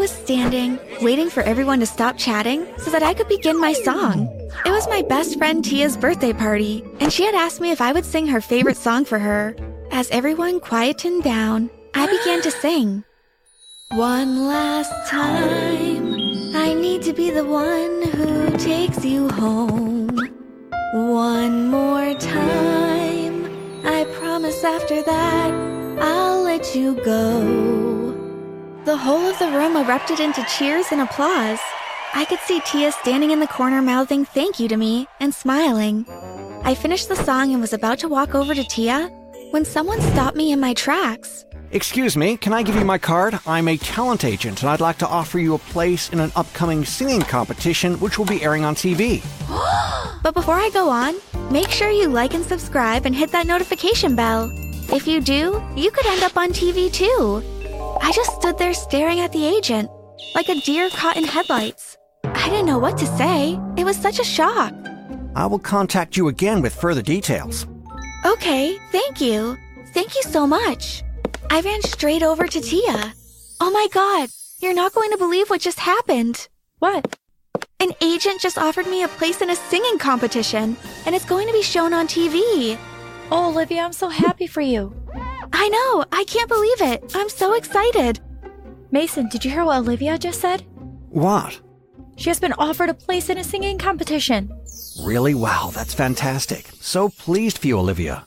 Was standing, waiting for everyone to stop chatting so that I could begin my song. It was my best friend Tia's birthday party, and she had asked me if I would sing her favorite song for her. As everyone quietened down, I began to sing. One last time, I need to be the one who takes you home. One more time, I promise after that, I'll let you go. The whole of the room erupted into cheers and applause. I could see Tia standing in the corner mouthing thank you to me and smiling. I finished the song and was about to walk over to Tia when someone stopped me in my tracks. Excuse me, can I give you my card? I'm a talent agent and I'd like to offer you a place in an upcoming singing competition which will be airing on TV. But before I go on, make sure you like and subscribe and hit that notification bell. If you do, you could end up on TV too. I just stood there staring at the agent, like a deer caught in headlights. I didn't know what to say. It was such a shock. I will contact you again with further details. Okay, thank you. Thank you so much. I ran straight over to Tia. Oh my god, you're not going to believe what just happened. What? An agent just offered me a place in a singing competition, and it's going to be shown on TV. Oh, Olivia, I'm so happy for you. I know, I can't believe it. I'm so excited. Mason, did you hear what Olivia just said? What? She has been offered a place in a singing competition. Really? Wow, that's fantastic. So pleased for you, Olivia.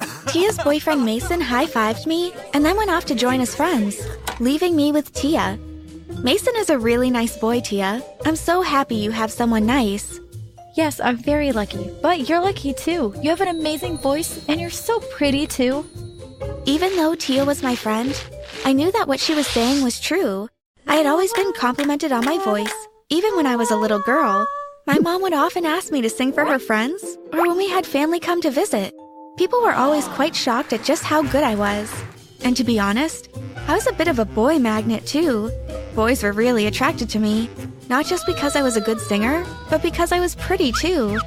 Tia's boyfriend Mason high fived me and then went off to join his friends, leaving me with Tia. Mason is a really nice boy, Tia. I'm so happy you have someone nice. Yes, I'm very lucky, but you're lucky too. You have an amazing voice and you're so pretty too. Even though Tia was my friend, I knew that what she was saying was true. I had always been complimented on my voice, even when I was a little girl. My mom would often ask me to sing for her friends, or when we had family come to visit. People were always quite shocked at just how good I was. And to be honest, I was a bit of a boy magnet too. Boys were really attracted to me, not just because I was a good singer, but because I was pretty too.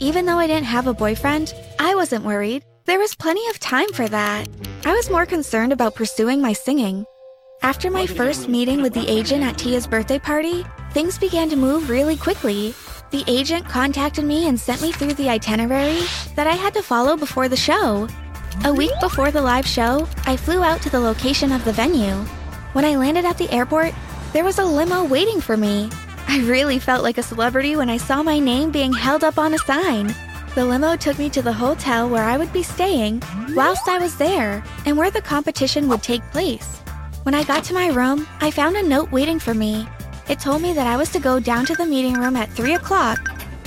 Even though I didn't have a boyfriend, I wasn't worried. There was plenty of time for that. I was more concerned about pursuing my singing. After my first meeting with the agent at Tia's birthday party, things began to move really quickly. The agent contacted me and sent me through the itinerary that I had to follow before the show. A week before the live show, I flew out to the location of the venue. When I landed at the airport, there was a limo waiting for me. I really felt like a celebrity when I saw my name being held up on a sign. The limo took me to the hotel where I would be staying whilst I was there and where the competition would take place. When I got to my room, I found a note waiting for me. It told me that I was to go down to the meeting room at 3 o'clock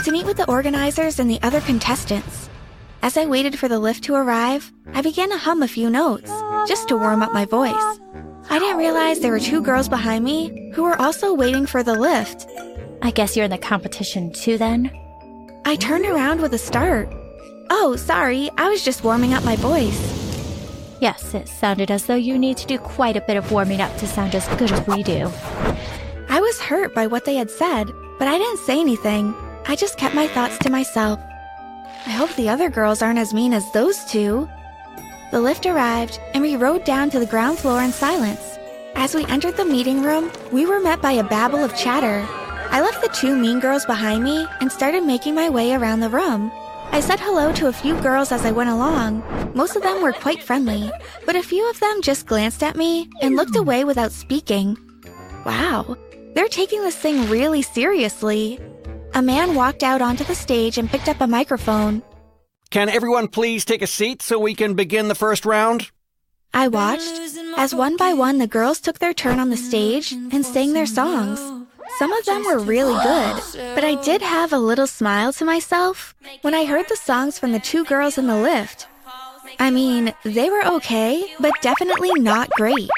to meet with the organizers and the other contestants. As I waited for the lift to arrive, I began to hum a few notes just to warm up my voice. I didn't realize there were two girls behind me who were also waiting for the lift. I guess you're in the competition too then? I turned around with a start. Oh, sorry, I was just warming up my voice. Yes, it sounded as though you need to do quite a bit of warming up to sound as good as we do. I was hurt by what they had said, but I didn't say anything. I just kept my thoughts to myself. I hope the other girls aren't as mean as those two. The lift arrived, and we rode down to the ground floor in silence. As we entered the meeting room, we were met by a babble of chatter. I left the two mean girls behind me and started making my way around the room. I said hello to a few girls as I went along. Most of them were quite friendly, but a few of them just glanced at me and looked away without speaking. Wow, they're taking this thing really seriously. A man walked out onto the stage and picked up a microphone. Can everyone please take a seat so we can begin the first round? I watched as one by one the girls took their turn on the stage and sang their songs. Some of them were really good, but I did have a little smile to myself when I heard the songs from the two girls in the lift. I mean, they were okay, but definitely not great.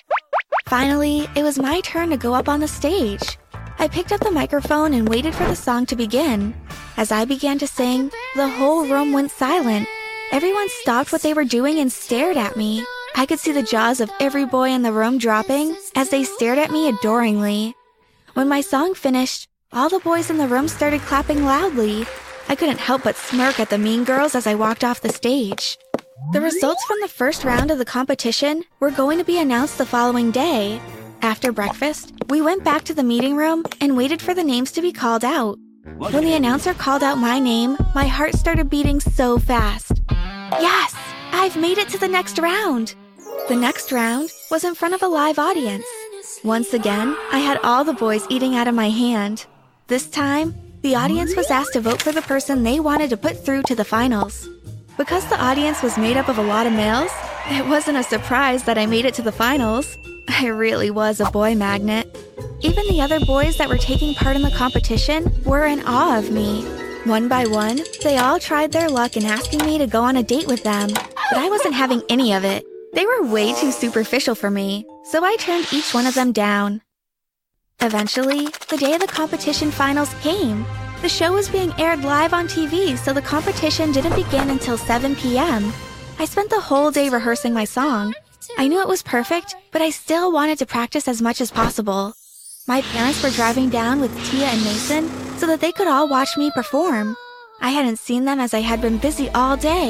Finally, it was my turn to go up on the stage. I picked up the microphone and waited for the song to begin. As I began to sing, the whole room went silent. Everyone stopped what they were doing and stared at me. I could see the jaws of every boy in the room dropping as they stared at me adoringly. When my song finished, all the boys in the room started clapping loudly. I couldn't help but smirk at the mean girls as I walked off the stage. The results from the first round of the competition were going to be announced the following day. After breakfast, we went back to the meeting room and waited for the names to be called out. When the announcer called out my name, my heart started beating so fast. Yes, I've made it to the next round. The next round was in front of a live audience. Once again, I had all the boys eating out of my hand. This time, the audience was asked to vote for the person they wanted to put through to the finals. Because the audience was made up of a lot of males, it wasn't a surprise that I made it to the finals. I really was a boy magnet. Even the other boys that were taking part in the competition were in awe of me. One by one, they all tried their luck in asking me to go on a date with them, but I wasn't having any of it. They were way too superficial for me, so I turned each one of them down. Eventually, the day of the competition finals came. The show was being aired live on TV, so the competition didn't begin until 7 p.m. I spent the whole day rehearsing my song. I knew it was perfect, but I still wanted to practice as much as possible. My parents were driving down with Tia and Mason so that they could all watch me perform. I hadn't seen them as I had been busy all day.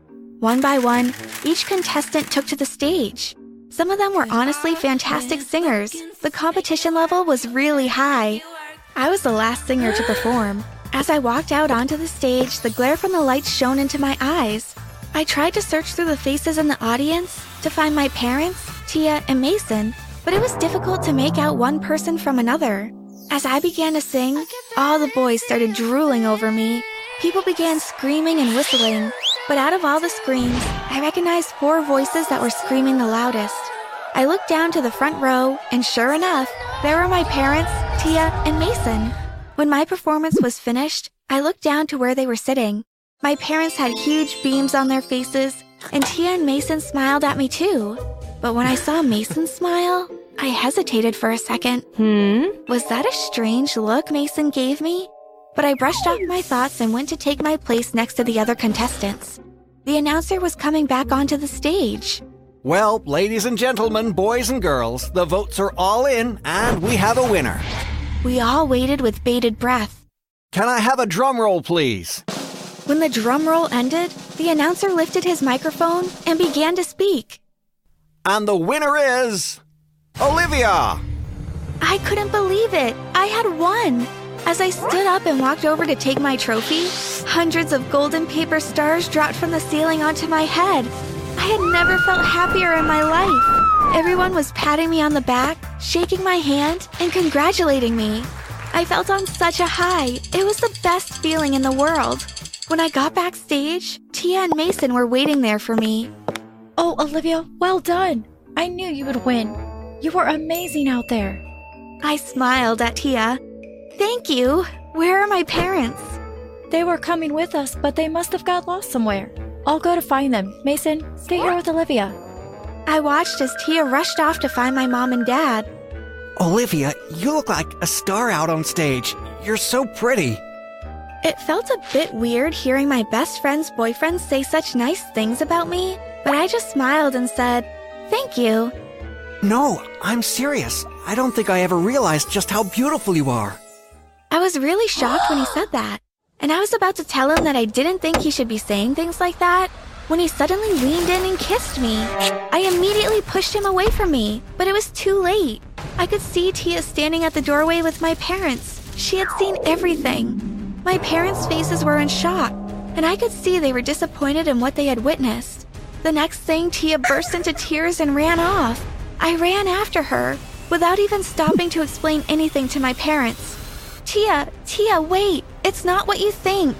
One by one, each contestant took to the stage. Some of them were honestly fantastic singers. The competition level was really high. I was the last singer to perform. As I walked out onto the stage, the glare from the lights shone into my eyes. I tried to search through the faces in the audience to find my parents, Tia, and Mason, but it was difficult to make out one person from another. As I began to sing, all the boys started drooling over me. People began screaming and whistling, but out of all the screams, I recognized four voices that were screaming the loudest. I looked down to the front row, and sure enough, there were my parents, Tia, and Mason. When my performance was finished, I looked down to where they were sitting. My parents had huge beams on their faces, and Tia and Mason smiled at me too. But when I saw Mason smile, I hesitated for a second. Hmm? Was that a strange look Mason gave me? But I brushed off my thoughts and went to take my place next to the other contestants. The announcer was coming back onto the stage. Well, ladies and gentlemen, boys and girls, the votes are all in, and we have a winner. We all waited with bated breath. Can I have a drum roll, please? When the drum roll ended, the announcer lifted his microphone and began to speak. And the winner is. Olivia! I couldn't believe it. I had won. As I stood up and walked over to take my trophy, hundreds of golden paper stars dropped from the ceiling onto my head. I had never felt happier in my life. Everyone was patting me on the back, shaking my hand, and congratulating me. I felt on such a high. It was the best feeling in the world. When I got backstage, Tia and Mason were waiting there for me. Oh, Olivia, well done. I knew you would win. You were amazing out there. I smiled at Tia. Thank you. Where are my parents? They were coming with us, but they must have got lost somewhere. I'll go to find them. Mason, stay here with Olivia. I watched as Tia rushed off to find my mom and dad. Olivia, you look like a star out on stage. You're so pretty. It felt a bit weird hearing my best friend's boyfriend say such nice things about me, but I just smiled and said, Thank you. No, I'm serious. I don't think I ever realized just how beautiful you are. I was really shocked when he said that, and I was about to tell him that I didn't think he should be saying things like that when he suddenly leaned in and kissed me. I immediately pushed him away from me, but it was too late. I could see Tia standing at the doorway with my parents. She had seen everything. My parents' faces were in shock, and I could see they were disappointed in what they had witnessed. The next thing, Tia burst into tears and ran off. I ran after her, without even stopping to explain anything to my parents. Tia, Tia, wait, it's not what you think.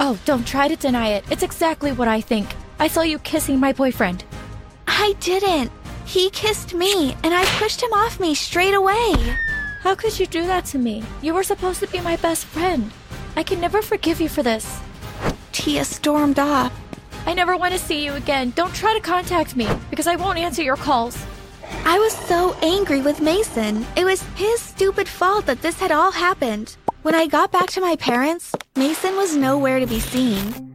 Oh, don't try to deny it. It's exactly what I think. I saw you kissing my boyfriend. I didn't. He kissed me, and I pushed him off me straight away. How could you do that to me? You were supposed to be my best friend. I can never forgive you for this. Tia stormed off. I never want to see you again. Don't try to contact me because I won't answer your calls. I was so angry with Mason. It was his stupid fault that this had all happened. When I got back to my parents, Mason was nowhere to be seen.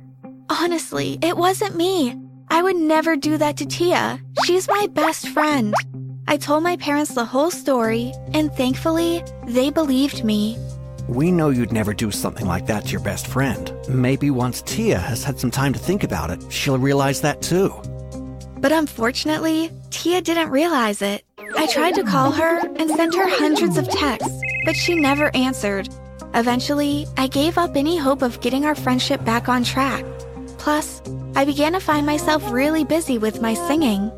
Honestly, it wasn't me. I would never do that to Tia. She's my best friend. I told my parents the whole story, and thankfully, they believed me. We know you'd never do something like that to your best friend. Maybe once Tia has had some time to think about it, she'll realize that too. But unfortunately, Tia didn't realize it. I tried to call her and send her hundreds of texts, but she never answered. Eventually, I gave up any hope of getting our friendship back on track. Plus, I began to find myself really busy with my singing.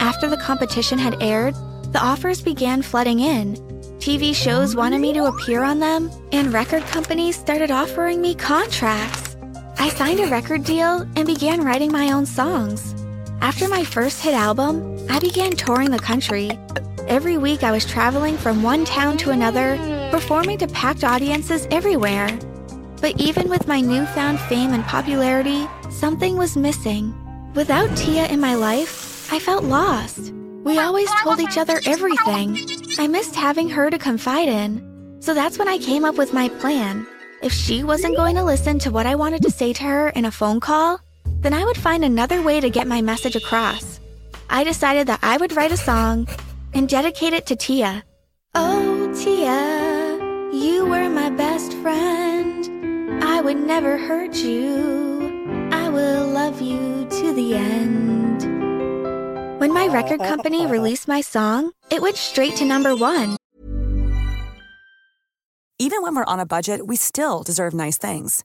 After the competition had aired, the offers began flooding in, TV shows wanted me to appear on them, and record companies started offering me contracts. I signed a record deal and began writing my own songs. After my first hit album, I began touring the country. Every week I was traveling from one town to another, performing to packed audiences everywhere. But even with my newfound fame and popularity, something was missing. Without Tia in my life, I felt lost. We always told each other everything. I missed having her to confide in. So that's when I came up with my plan. If she wasn't going to listen to what I wanted to say to her in a phone call, then I would find another way to get my message across. I decided that I would write a song and dedicate it to Tia. Oh, Tia, you were my best friend. I would never hurt you. I will love you to the end. When my record company released my song, it went straight to number one. Even when we're on a budget, we still deserve nice things.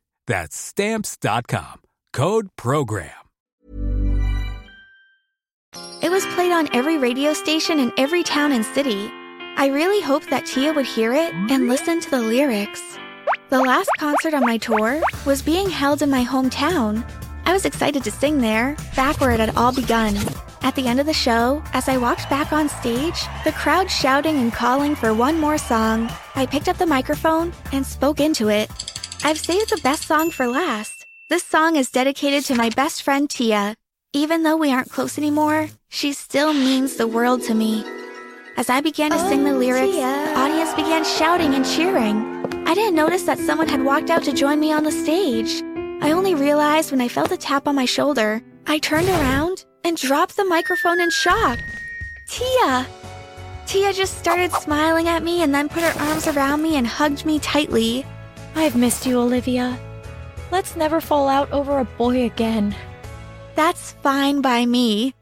That's stamps.com. Code program. It was played on every radio station in every town and city. I really hoped that Tia would hear it and listen to the lyrics. The last concert on my tour was being held in my hometown. I was excited to sing there, back where it had all begun. At the end of the show, as I walked back on stage, the crowd shouting and calling for one more song, I picked up the microphone and spoke into it. I've saved the best song for last. This song is dedicated to my best friend Tia. Even though we aren't close anymore, she still means the world to me. As I began to sing the oh, lyrics, the audience began shouting and cheering. I didn't notice that someone had walked out to join me on the stage. I only realized when I felt a tap on my shoulder. I turned around and dropped the microphone in shock. Tia! Tia just started smiling at me and then put her arms around me and hugged me tightly. I've missed you, Olivia. Let's never fall out over a boy again. That's fine by me.